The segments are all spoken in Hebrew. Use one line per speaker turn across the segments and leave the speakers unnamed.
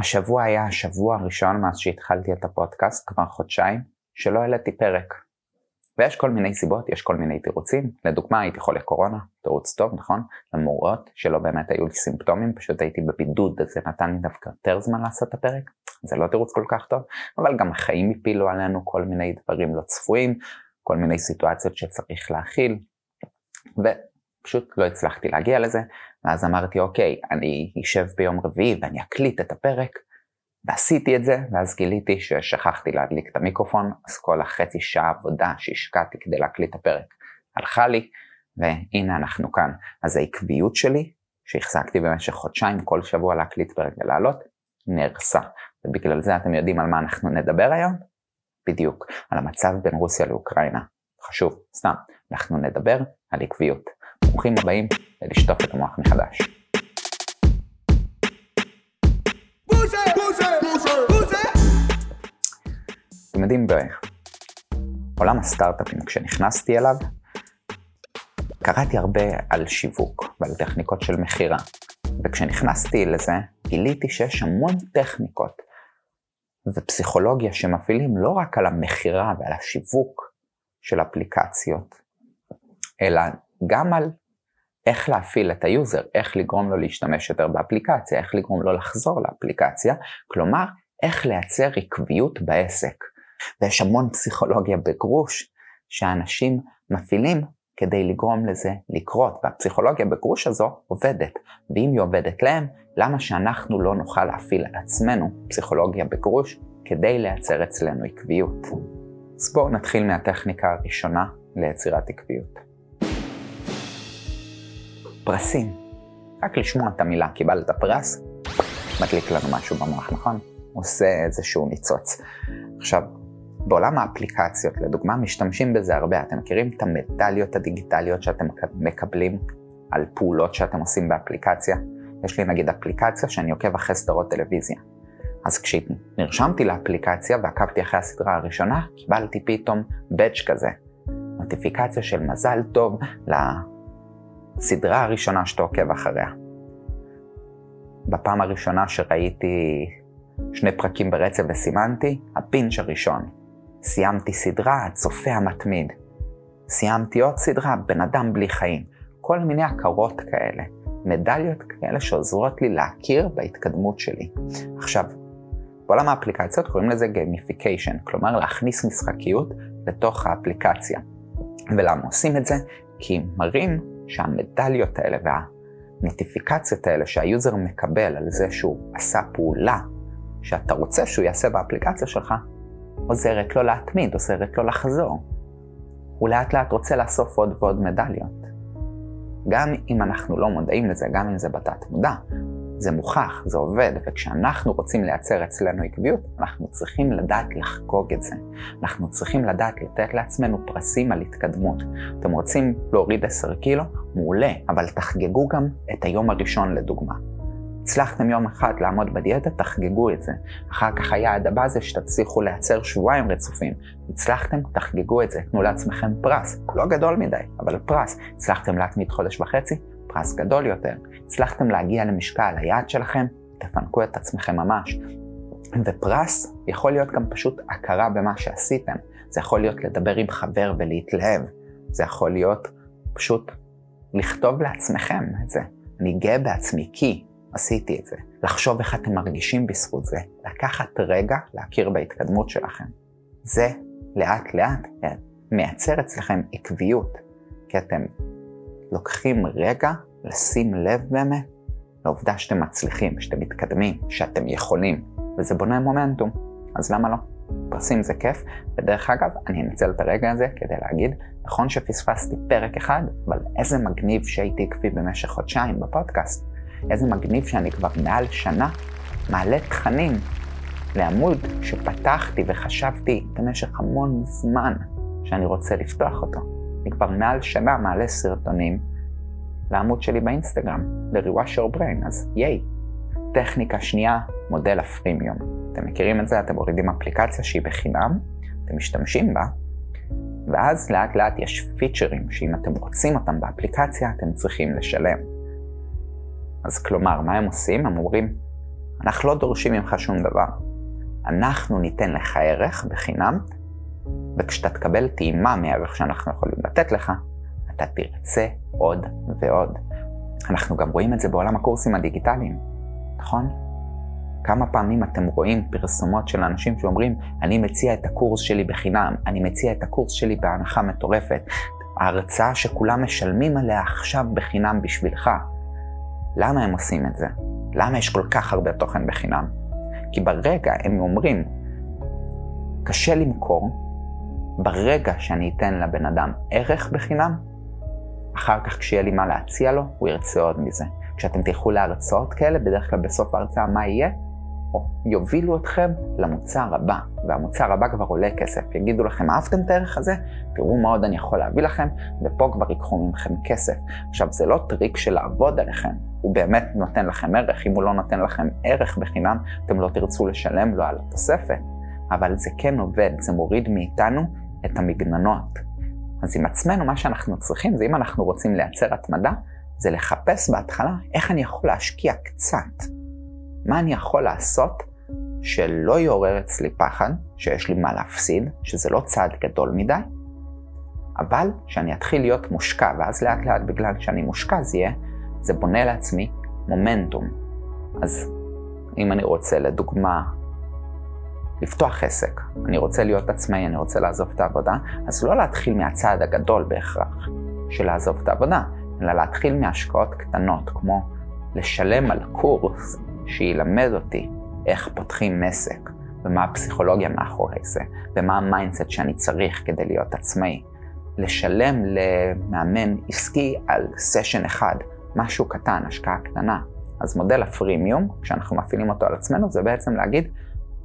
השבוע היה השבוע הראשון מאז שהתחלתי את הפודקאסט, כבר חודשיים, שלא העליתי פרק. ויש כל מיני סיבות, יש כל מיני תירוצים. לדוגמה, הייתי חולה קורונה, תירוץ טוב, נכון? למרות שלא באמת היו לי סימפטומים, פשוט הייתי בבידוד, אז זה נתן לי דווקא יותר זמן לעשות את הפרק. זה לא תירוץ כל כך טוב, אבל גם החיים הפילו עלינו כל מיני דברים לא צפויים, כל מיני סיטואציות שצריך להכיל, ופשוט לא הצלחתי להגיע לזה, ואז אמרתי, אוקיי, אני אשב ביום רביעי ואני אקליט את הפרק, ועשיתי את זה, ואז גיליתי ששכחתי להדליק את המיקרופון, אז כל החצי שעה עבודה שהשקעתי כדי להקליט את הפרק הלכה לי, והנה אנחנו כאן. אז העקביות שלי, שהחזקתי במשך חודשיים כל שבוע להקליט פרק ולעלות, נהרסה. ובגלל זה אתם יודעים על מה אנחנו נדבר היום? בדיוק, על המצב בין רוסיה לאוקראינה. חשוב, סתם, אנחנו נדבר על עקביות. ברוכים הבאים ללשטוף את המוח מחדש. אתם יודעים, בעולם הסטארט-אפים, כשנכנסתי אליו, קראתי הרבה על שיווק ועל טכניקות של מכירה. וכשנכנסתי לזה, גיליתי שיש המון טכניקות ופסיכולוגיה שמפעילים לא רק על המכירה ועל השיווק של אפליקציות, אלא גם על איך להפעיל את ה user, איך לגרום לו להשתמש יותר באפליקציה, איך לגרום לו לחזור לאפליקציה, כלומר, איך לייצר עקביות בעסק. ויש המון פסיכולוגיה בגרוש שאנשים מפעילים כדי לגרום לזה לקרות, והפסיכולוגיה בגרוש הזו עובדת, ואם היא עובדת להם, למה שאנחנו לא נוכל להפעיל על עצמנו פסיכולוגיה בגרוש כדי לייצר אצלנו עקביות? אז בואו נתחיל מהטכניקה הראשונה ליצירת עקביות. פרסים. רק לשמוע את המילה קיבלת פרס, מדליק לנו משהו במוח, נכון? עושה איזשהו ניצוץ. עכשיו, בעולם האפליקציות, לדוגמה, משתמשים בזה הרבה. אתם מכירים את המדליות הדיגיטליות שאתם מקבלים על פעולות שאתם עושים באפליקציה? יש לי נגיד אפליקציה שאני עוקב אחרי סדרות טלוויזיה. אז כשנרשמתי לאפליקציה ועקבתי אחרי הסדרה הראשונה, קיבלתי פתאום בדג' כזה. נוטיפיקציה של מזל טוב לסדרה הראשונה שאתה עוקב אחריה. בפעם הראשונה שראיתי שני פרקים ברצף וסימנתי, הפינץ' הראשון. סיימתי סדרה, הצופה המתמיד. סיימתי עוד סדרה, בן אדם בלי חיים. כל מיני הכרות כאלה, מדליות כאלה שעוזרות לי להכיר בהתקדמות שלי. עכשיו, בעולם האפליקציות קוראים לזה gamification, כלומר להכניס משחקיות לתוך האפליקציה. ולמה עושים את זה? כי מראים שהמדליות האלה והנוטיפיקציות האלה שה user מקבל על זה שהוא עשה פעולה שאתה רוצה שהוא יעשה באפליקציה שלך, עוזרת לו להתמיד, עוזרת לו לחזור. הוא לאט לאט רוצה לאסוף עוד ועוד מדליות. גם אם אנחנו לא מודעים לזה, גם אם זה בתת מודע, זה מוכח, זה עובד, וכשאנחנו רוצים לייצר אצלנו עקביות, אנחנו צריכים לדעת לחגוג את זה. אנחנו צריכים לדעת לתת לעצמנו פרסים על התקדמות. אתם רוצים להוריד 10 קילו? מעולה, אבל תחגגו גם את היום הראשון לדוגמה. הצלחתם יום אחד לעמוד בדיאטה, תחגגו את זה. אחר כך היעד הבא זה שתצליחו לייצר שבועיים רצופים. הצלחתם, תחגגו את זה, תנו לעצמכם פרס. לא גדול מדי, אבל פרס. הצלחתם להתמיד חודש וחצי, פרס גדול יותר. הצלחתם להגיע למשקל היעד שלכם, תפנקו את עצמכם ממש. ופרס יכול להיות גם פשוט הכרה במה שעשיתם. זה יכול להיות לדבר עם חבר ולהתלהב. זה יכול להיות פשוט לכתוב לעצמכם את זה. אני גאה בעצמי כי עשיתי את זה. לחשוב איך אתם מרגישים בזכות זה. לקחת רגע להכיר בהתקדמות שלכם. זה לאט לאט מייצר אצלכם עקביות, כי אתם לוקחים רגע לשים לב באמת לעובדה שאתם מצליחים, שאתם מתקדמים, שאתם יכולים, וזה בונה מומנטום, אז למה לא? פרסים זה כיף, ודרך אגב, אני אנצל את הרגע הזה כדי להגיד, נכון שפספסתי פרק אחד, אבל איזה מגניב שהייתי עקבי במשך חודשיים בפודקאסט. איזה מגניב שאני כבר מעל שנה מעלה תכנים לעמוד שפתחתי וחשבתי במשך המון זמן שאני רוצה לפתוח אותו. אני כבר מעל שנה מעלה סרטונים לעמוד שלי באינסטגרם, ל-Rewash Your Brain, אז ייי. טכניקה שנייה, מודל הפרימיום. אתם מכירים את זה? אתם מורידים אפליקציה שהיא בחינם, אתם משתמשים בה, ואז לאט לאט יש פיצ'רים שאם אתם רוצים אותם באפליקציה, אתם צריכים לשלם. אז כלומר, מה הם עושים? הם אומרים, אנחנו לא דורשים ממך שום דבר. אנחנו ניתן לך ערך בחינם, וכשאתה תקבל טעימה מהערך שאנחנו יכולים לתת לך, אתה תרצה עוד ועוד. אנחנו גם רואים את זה בעולם הקורסים הדיגיטליים, נכון? כמה פעמים אתם רואים פרסומות של אנשים שאומרים, אני מציע את הקורס שלי בחינם, אני מציע את הקורס שלי בהנחה מטורפת, ההרצאה שכולם משלמים עליה עכשיו בחינם בשבילך. למה הם עושים את זה? למה יש כל כך הרבה תוכן בחינם? כי ברגע הם אומרים, קשה למכור, ברגע שאני אתן לבן אדם ערך בחינם, אחר כך כשיהיה לי מה להציע לו, הוא ירצה עוד מזה. כשאתם תלכו להרצאות כאלה, בדרך כלל בסוף ההרצאה מה יהיה? או יובילו אתכם למוצר הבא, והמוצר הבא כבר עולה כסף. יגידו לכם, אהבתם את הערך הזה? תראו מה עוד אני יכול להביא לכם, ופה כבר ייקחו ממכם כסף. עכשיו, זה לא טריק של לעבוד עליכם, הוא באמת נותן לכם ערך. אם הוא לא נותן לכם ערך בחינם, אתם לא תרצו לשלם לו על התוספת. אבל זה כן עובד, זה מוריד מאיתנו את המגננות. אז עם עצמנו, מה שאנחנו צריכים זה אם אנחנו רוצים לייצר התמדה, זה לחפש בהתחלה איך אני יכול להשקיע קצת. מה אני יכול לעשות שלא יעורר אצלי פחד, שיש לי מה להפסיד, שזה לא צעד גדול מדי, אבל שאני אתחיל להיות מושקע, ואז לאט לאט בגלל שאני מושקע זה יהיה, זה בונה לעצמי מומנטום. אז אם אני רוצה לדוגמה לפתוח עסק, אני רוצה להיות עצמאי, אני רוצה לעזוב את העבודה, אז לא להתחיל מהצעד הגדול בהכרח של לעזוב את העבודה, אלא להתחיל מהשקעות קטנות, כמו לשלם על קורס שילמד אותי איך פותחים עסק, ומה הפסיכולוגיה מאחורי זה, ומה ה mindset שאני צריך כדי להיות עצמאי. לשלם למאמן עסקי על סשן אחד, משהו קטן, השקעה קטנה. אז מודל ה freemium, כשאנחנו מפעילים אותו על עצמנו, זה בעצם להגיד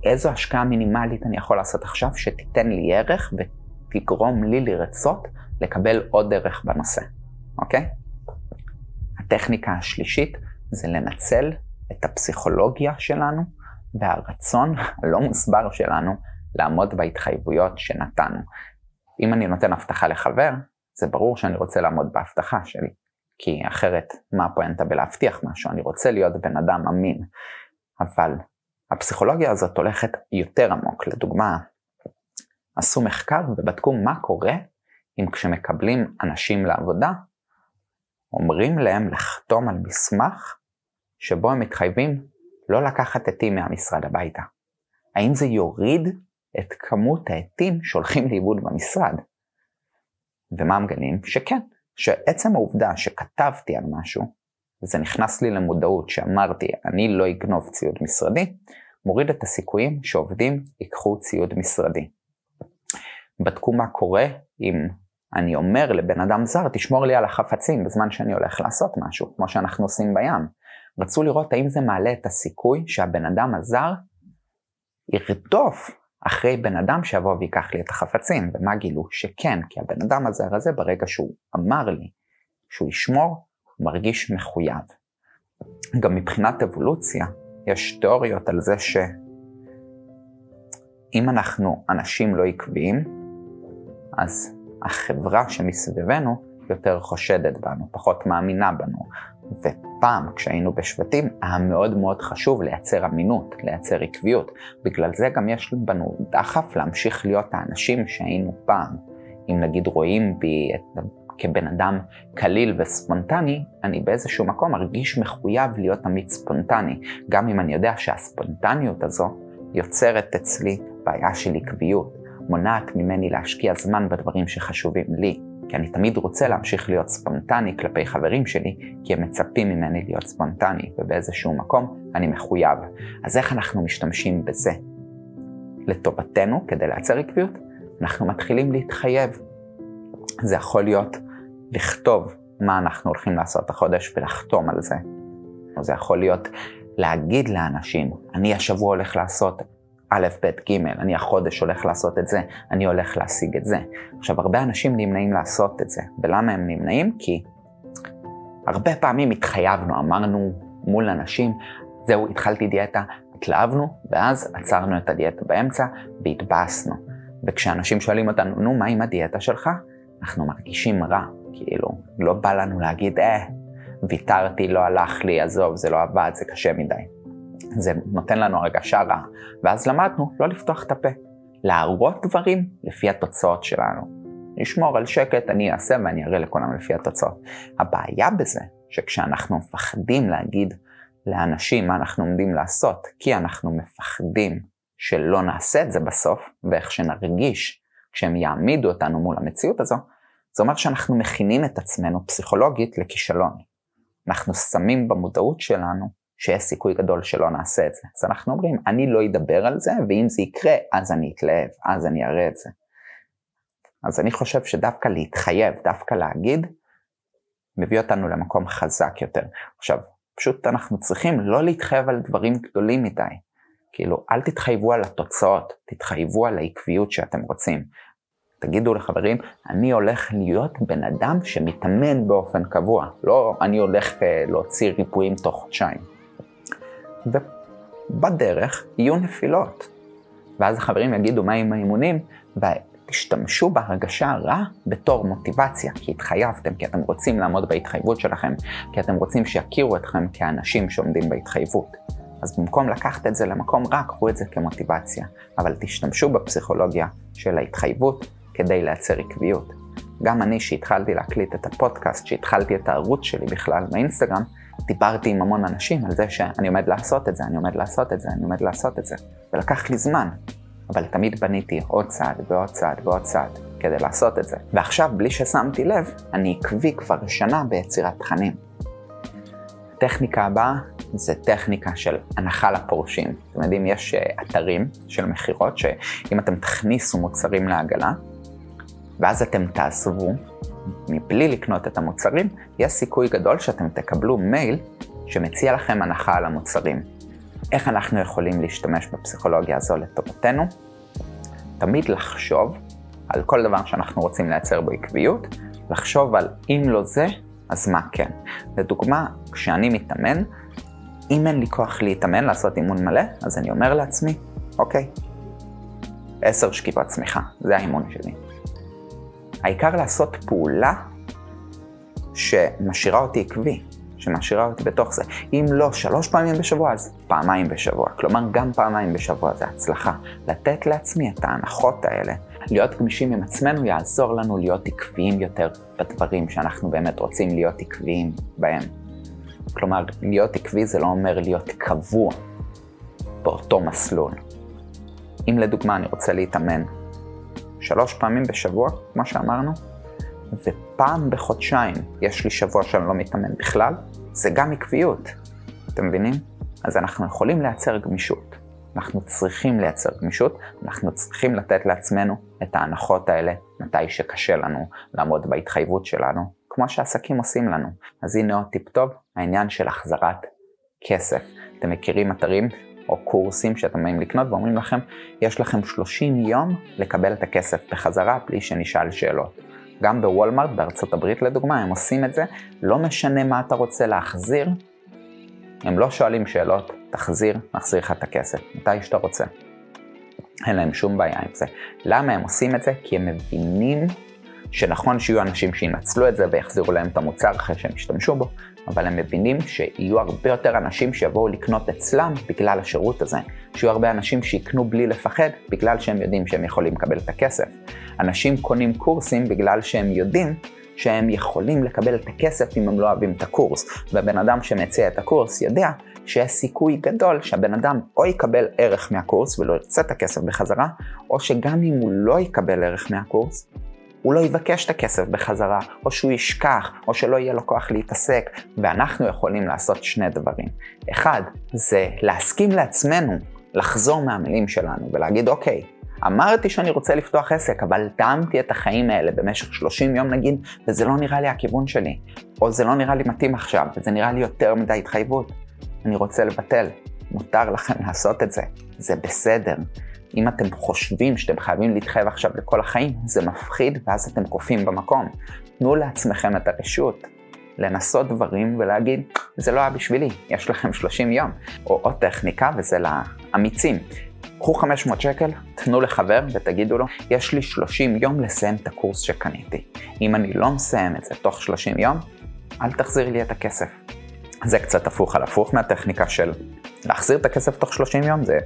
איזו השקעה מינימלית אני יכול לעשות עכשיו שתיתן לי ערך ותגרום לי לרצות לקבל עוד ערך בנושא, אוקיי? הטכניקה השלישית זה לנצל את הפסיכולוגיה שלנו והרצון הלא מוסבר שלנו לעמוד בהתחייבויות שנתנו. אם אני נותן הבטחה לחבר, זה ברור שאני רוצה לעמוד בהבטחה שלי, כי אחרת מה הפואנטה בלהבטיח משהו? אני רוצה להיות בן אדם אמין. אבל הפסיכולוגיה הזאת הולכת יותר עמוק. לדוגמה, עשו מחקר ובדקו מה קורה אם כשמקבלים אנשים לעבודה, אומרים להם לחתום על מסמך שבו הם מתחייבים לא לקחת עטים מהמשרד הביתה. האם זה יוריד את כמות העטים שהולכים לאיבוד במשרד? ומה מגלים? שכן, שעצם העובדה שכתבתי על משהו, וזה נכנס לי למודעות שאמרתי, אני לא אגנוב ציוד משרדי, מוריד את הסיכויים שעובדים ייקחו ציוד משרדי. בדקו מה קורה אם אני אומר לבן אדם זר, תשמור לי על החפצים בזמן שאני הולך לעשות משהו, כמו שאנחנו עושים בים. רצו לראות האם זה מעלה את הסיכוי שהבן אדם הזר ירדוף אחרי בן אדם שיבוא ויקח לי את החפצים, ומה גילו? שכן, כי הבן אדם הזר הזה, ברגע שהוא אמר לי שהוא ישמור, מרגיש מחויב. גם מבחינת אבולוציה, יש תיאוריות על זה שאם אנחנו אנשים לא עקביים, אז החברה שמסביבנו יותר חושדת בנו, פחות מאמינה בנו. ופעם, כשהיינו בשבטים, היה מאוד מאוד חשוב לייצר אמינות, לייצר עקביות. בגלל זה גם יש בנו דחף להמשיך להיות האנשים שהיינו פעם. אם נגיד רואים בי את, כבן אדם קליל וספונטני, אני באיזשהו מקום מרגיש מחויב להיות תמיד ספונטני, גם אם אני יודע שהספונטניות הזו יוצרת אצלי בעיה של עקביות, מונעת ממני להשקיע זמן בדברים שחשובים לי. כי אני תמיד רוצה להמשיך להיות ספונטני כלפי חברים שלי, כי הם מצפים ממני להיות ספונטני, ובאיזשהו מקום אני מחויב. אז איך אנחנו משתמשים בזה? לטובתנו, כדי לייצר עקביות, אנחנו מתחילים להתחייב. זה יכול להיות לכתוב מה אנחנו הולכים לעשות החודש ולחתום על זה. זה יכול להיות להגיד לאנשים, אני השבוע הולך לעשות א', ב', ג', אני החודש הולך לעשות את זה, אני הולך להשיג את זה. עכשיו, הרבה אנשים נמנעים לעשות את זה, ולמה הם נמנעים? כי הרבה פעמים התחייבנו, אמרנו מול אנשים, זהו, התחלתי דיאטה, התלהבנו, ואז עצרנו את הדיאטה באמצע והתבאסנו. וכשאנשים שואלים אותנו, נו, מה עם הדיאטה שלך? אנחנו מרגישים רע, כאילו, לא בא לנו להגיד, אה, ויתרתי, לא הלך לי, עזוב, זה לא עבד, זה קשה מדי. זה נותן לנו הרגשה רעה. ואז למדנו לא לפתוח את הפה, להראות דברים לפי התוצאות שלנו. לשמור על שקט, אני אעשה ואני אראה לכולם לפי התוצאות. הבעיה בזה, שכשאנחנו מפחדים להגיד לאנשים מה אנחנו עומדים לעשות, כי אנחנו מפחדים שלא נעשה את זה בסוף, ואיך שנרגיש כשהם יעמידו אותנו מול המציאות הזו, זה אומר שאנחנו מכינים את עצמנו פסיכולוגית לכישלון. אנחנו שמים במודעות שלנו שיש סיכוי גדול שלא נעשה את זה. אז אנחנו אומרים, אני לא אדבר על זה, ואם זה יקרה, אז אני אתלהב, אז אני אראה את זה. אז אני חושב שדווקא להתחייב, דווקא להגיד, מביא אותנו למקום חזק יותר. עכשיו, פשוט אנחנו צריכים לא להתחייב על דברים גדולים מדי. כאילו, אל תתחייבו על התוצאות, תתחייבו על העקביות שאתם רוצים. תגידו לחברים, אני הולך להיות בן אדם שמתאמן באופן קבוע, לא אני הולך אה, להוציא ריפויים תוך חודשיים. ובדרך יהיו נפילות. ואז החברים יגידו מה עם האימונים, תשתמשו בהרגשה רע בתור מוטיבציה, כי התחייבתם, כי אתם רוצים לעמוד בהתחייבות שלכם, כי אתם רוצים שיכירו אתכם כאנשים שעומדים בהתחייבות. אז במקום לקחת את זה למקום רע, קחו את זה כמוטיבציה, אבל תשתמשו בפסיכולוגיה של ההתחייבות כדי לייצר עקביות. גם אני, שהתחלתי להקליט את הפודקאסט, שהתחלתי את הערוץ שלי בכלל באינסטגרם, דיברתי עם המון אנשים על זה שאני עומד לעשות את זה, אני עומד לעשות את זה, אני עומד לעשות את זה. ולקח לי זמן, אבל תמיד בניתי עוד צעד ועוד צעד ועוד צעד כדי לעשות את זה. ועכשיו, בלי ששמתי לב, אני עקבי כבר שנה ביצירת תכנים. הטכניקה הבאה זה טכניקה של הנחה לפורשים. אתם יודעים, יש אה, אתרים של מכירות שאם אתם תכניסו מוצרים לעגלה, ואז אתם תעזבו, מבלי לקנות את המוצרים, יש סיכוי גדול שאתם תקבלו מייל שמציע לכם הנחה על המוצרים. איך אנחנו יכולים להשתמש בפסיכולוגיה הזו לטובתנו? תמיד לחשוב על כל דבר שאנחנו רוצים לייצר בו עקביות, לחשוב על אם לא זה, אז מה כן. לדוגמה, כשאני מתאמן, אם אין לי כוח להתאמן, לעשות אימון מלא, אז אני אומר לעצמי, אוקיי, עשר שכיבות צמיחה, זה האימון שלי. העיקר לעשות פעולה שמשאירה אותי עקבי, שמשאירה אותי בתוך זה. אם לא שלוש פעמים בשבוע, אז פעמיים בשבוע. כלומר, גם פעמיים בשבוע זה הצלחה. לתת לעצמי את ההנחות האלה. להיות גמישים עם עצמנו יעזור לנו להיות עקביים יותר בדברים שאנחנו באמת רוצים להיות עקביים בהם. כלומר, להיות עקבי זה לא אומר להיות קבוע באותו מסלול. אם לדוגמה אני רוצה להתאמן שלוש פעמים בשבוע, כמו שאמרנו, ופעם בחודשיים יש לי שבוע שאני לא מתאמן בכלל, זה גם עקביות. אתם מבינים? אז אנחנו יכולים לייצר גמישות. אנחנו צריכים לייצר גמישות, אנחנו צריכים לתת לעצמנו את ההנחות האלה מתי שקשה לנו לעמוד בהתחייבות שלנו, כמו שעסקים עושים לנו. אז הנה עוד טיפ טוב, העניין של החזרת כסף. אתם מכירים אתרים או קורסים שאתם באים לקנות ואומרים לכם, יש לכם 30 יום לקבל את הכסף בחזרה בלי שנשאל שאלות. גם בוולמארט בארצות הברית לדוגמה, הם עושים את זה, לא משנה מה אתה רוצה להחזיר, הם לא שואלים שאלות, תחזיר, נחזיר לך את הכסף, מתי שאתה רוצה. אין להם שום בעיה עם זה. למה הם עושים את זה? כי הם מבינים שנכון שיהיו אנשים שינצלו את זה ויחזירו להם את המוצר אחרי שהם ישתמשו בו, אבל הם מבינים שיהיו הרבה יותר אנשים שיבואו לקנות אצלם בגלל השירות הזה. שיהיו הרבה אנשים שיקנו בלי לפחד, בגלל שהם יודעים שהם יכולים לקבל את הכסף. אנשים קונים קורסים בגלל שהם יודעים שהם יכולים לקבל את הכסף אם הם לא אוהבים את הקורס. והבן אדם שמציע את הקורס יודע שיש סיכוי גדול שהבן אדם או יקבל ערך מהקורס ולא ירצה את הכסף בחזרה, או שגם אם הוא לא יקבל ערך מהקורס, הוא לא יבקש את הכסף בחזרה, או שהוא ישכח, או שלא יהיה לו כוח להתעסק, ואנחנו יכולים לעשות שני דברים. אחד, זה להסכים לעצמנו לחזור מהמילים שלנו ולהגיד, אוקיי, אמרתי שאני רוצה לפתוח עסק, אבל טעמתי את החיים האלה במשך 30 יום נגיד, וזה לא נראה לי הכיוון שלי. או זה לא נראה לי מתאים עכשיו, וזה נראה לי יותר מדי התחייבות. אני רוצה לבטל. מותר לכם לעשות את זה. זה בסדר. אם אתם חושבים שאתם חייבים להתחייב עכשיו לכל החיים, זה מפחיד ואז אתם קופאים במקום. תנו לעצמכם את הרשות לנסות דברים ולהגיד, זה לא היה בשבילי, יש לכם 30 יום. או עוד טכניקה, וזה לאמיצים. קחו 500 שקל, תנו לחבר ותגידו לו, יש לי 30 יום לסיים את הקורס שקניתי. אם אני לא מסיים את זה תוך 30 יום, אל תחזיר לי את הכסף. זה קצת הפוך על הפוך מהטכניקה של להחזיר את הכסף תוך 30 יום זה,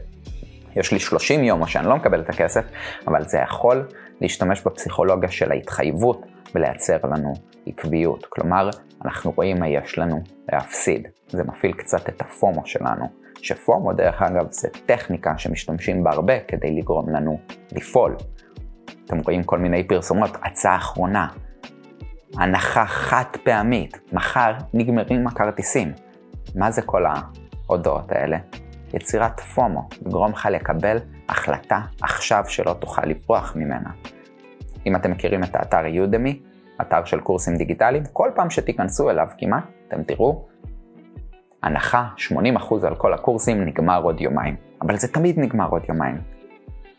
יש לי 30 יום או שאני לא מקבל את הכסף, אבל זה יכול להשתמש בפסיכולוגיה של ההתחייבות ולייצר לנו עקביות. כלומר, אנחנו רואים מה יש לנו להפסיד. זה מפעיל קצת את הפומו שלנו, שפומו דרך אגב זה טכניקה שמשתמשים בה הרבה כדי לגרום לנו לפעול. אתם רואים כל מיני פרסומות, הצעה אחרונה, הנחה חד פעמית, מחר נגמרים הכרטיסים. מה זה כל ההודעות האלה? יצירת פומו, לגרום לך לקבל החלטה עכשיו שלא תוכל לברוח ממנה. אם אתם מכירים את האתר יודמי, אתר של קורסים דיגיטליים, כל פעם שתיכנסו אליו כמעט, אתם תראו, הנחה 80% על כל הקורסים נגמר עוד יומיים. אבל זה תמיד נגמר עוד יומיים.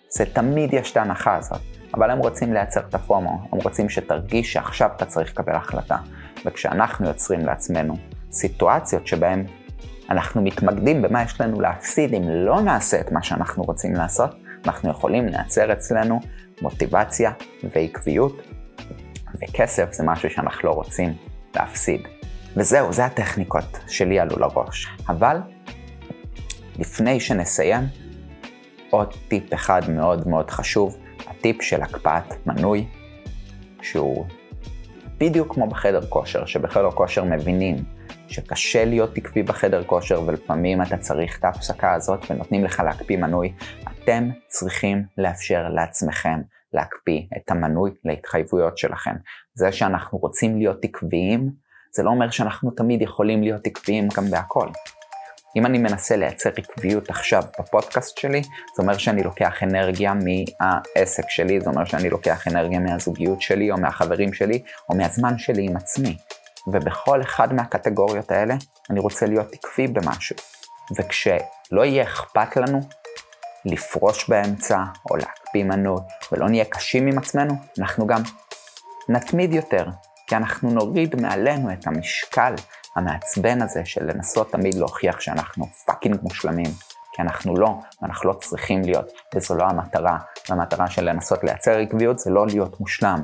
זה תמיד יש את ההנחה הזאת. אבל הם רוצים לייצר את הפומו, הם רוצים שתרגיש שעכשיו אתה צריך לקבל החלטה. וכשאנחנו יוצרים לעצמנו סיטואציות שבהן אנחנו מתמקדים במה יש לנו להפסיד אם לא נעשה את מה שאנחנו רוצים לעשות, אנחנו יכולים לייצר אצלנו מוטיבציה ועקביות, וכסף זה משהו שאנחנו לא רוצים להפסיד. וזהו, זה הטכניקות שלי עלו לראש. אבל לפני שנסיים, עוד טיפ אחד מאוד מאוד חשוב, הטיפ של הקפאת מנוי, שהוא בדיוק כמו בחדר כושר, שבחדר כושר מבינים שקשה להיות עקבי בחדר כושר ולפעמים אתה צריך את ההפסקה הזאת ונותנים לך להקפיא מנוי, אתם צריכים לאפשר לעצמכם להקפיא את המנוי להתחייבויות שלכם. זה שאנחנו רוצים להיות עקביים, זה לא אומר שאנחנו תמיד יכולים להיות עקביים גם בהכל. אם אני מנסה לייצר עקביות עכשיו בפודקאסט שלי, זה אומר שאני לוקח אנרגיה מהעסק שלי, זה אומר שאני לוקח אנרגיה מהזוגיות שלי, או מהחברים שלי, או מהזמן שלי עם עצמי. ובכל אחד מהקטגוריות האלה אני רוצה להיות עקבי במשהו. וכשלא יהיה אכפת לנו לפרוש באמצע, או להקפיא מנוי, ולא נהיה קשים עם עצמנו, אנחנו גם נתמיד יותר, כי אנחנו נוריד מעלינו את המשקל המעצבן הזה של לנסות תמיד להוכיח שאנחנו פאקינג מושלמים, כי אנחנו לא, ואנחנו לא צריכים להיות, וזו לא המטרה. והמטרה של לנסות לייצר עקביות זה לא להיות מושלם.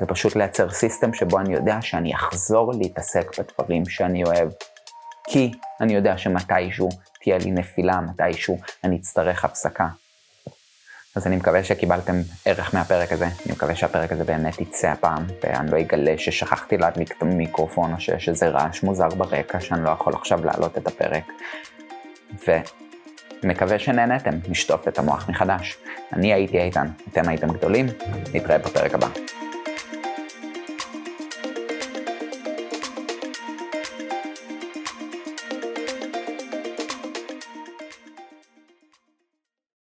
זה פשוט לייצר סיסטם שבו אני יודע שאני אחזור להתעסק בדברים שאני אוהב. כי אני יודע שמתישהו תהיה לי נפילה, מתישהו אני אצטרך הפסקה. אז אני מקווה שקיבלתם ערך מהפרק הזה, אני מקווה שהפרק הזה באמת יצא הפעם, ואני לא אגלה ששכחתי להדליק את המיקרופון, או שיש איזה רעש מוזר ברקע שאני לא יכול עכשיו להעלות את הפרק. ומקווה שנהנתם לשטוף את המוח מחדש. אני הייתי איתן, אתם הייתם גדולים, נתראה בפרק הבא.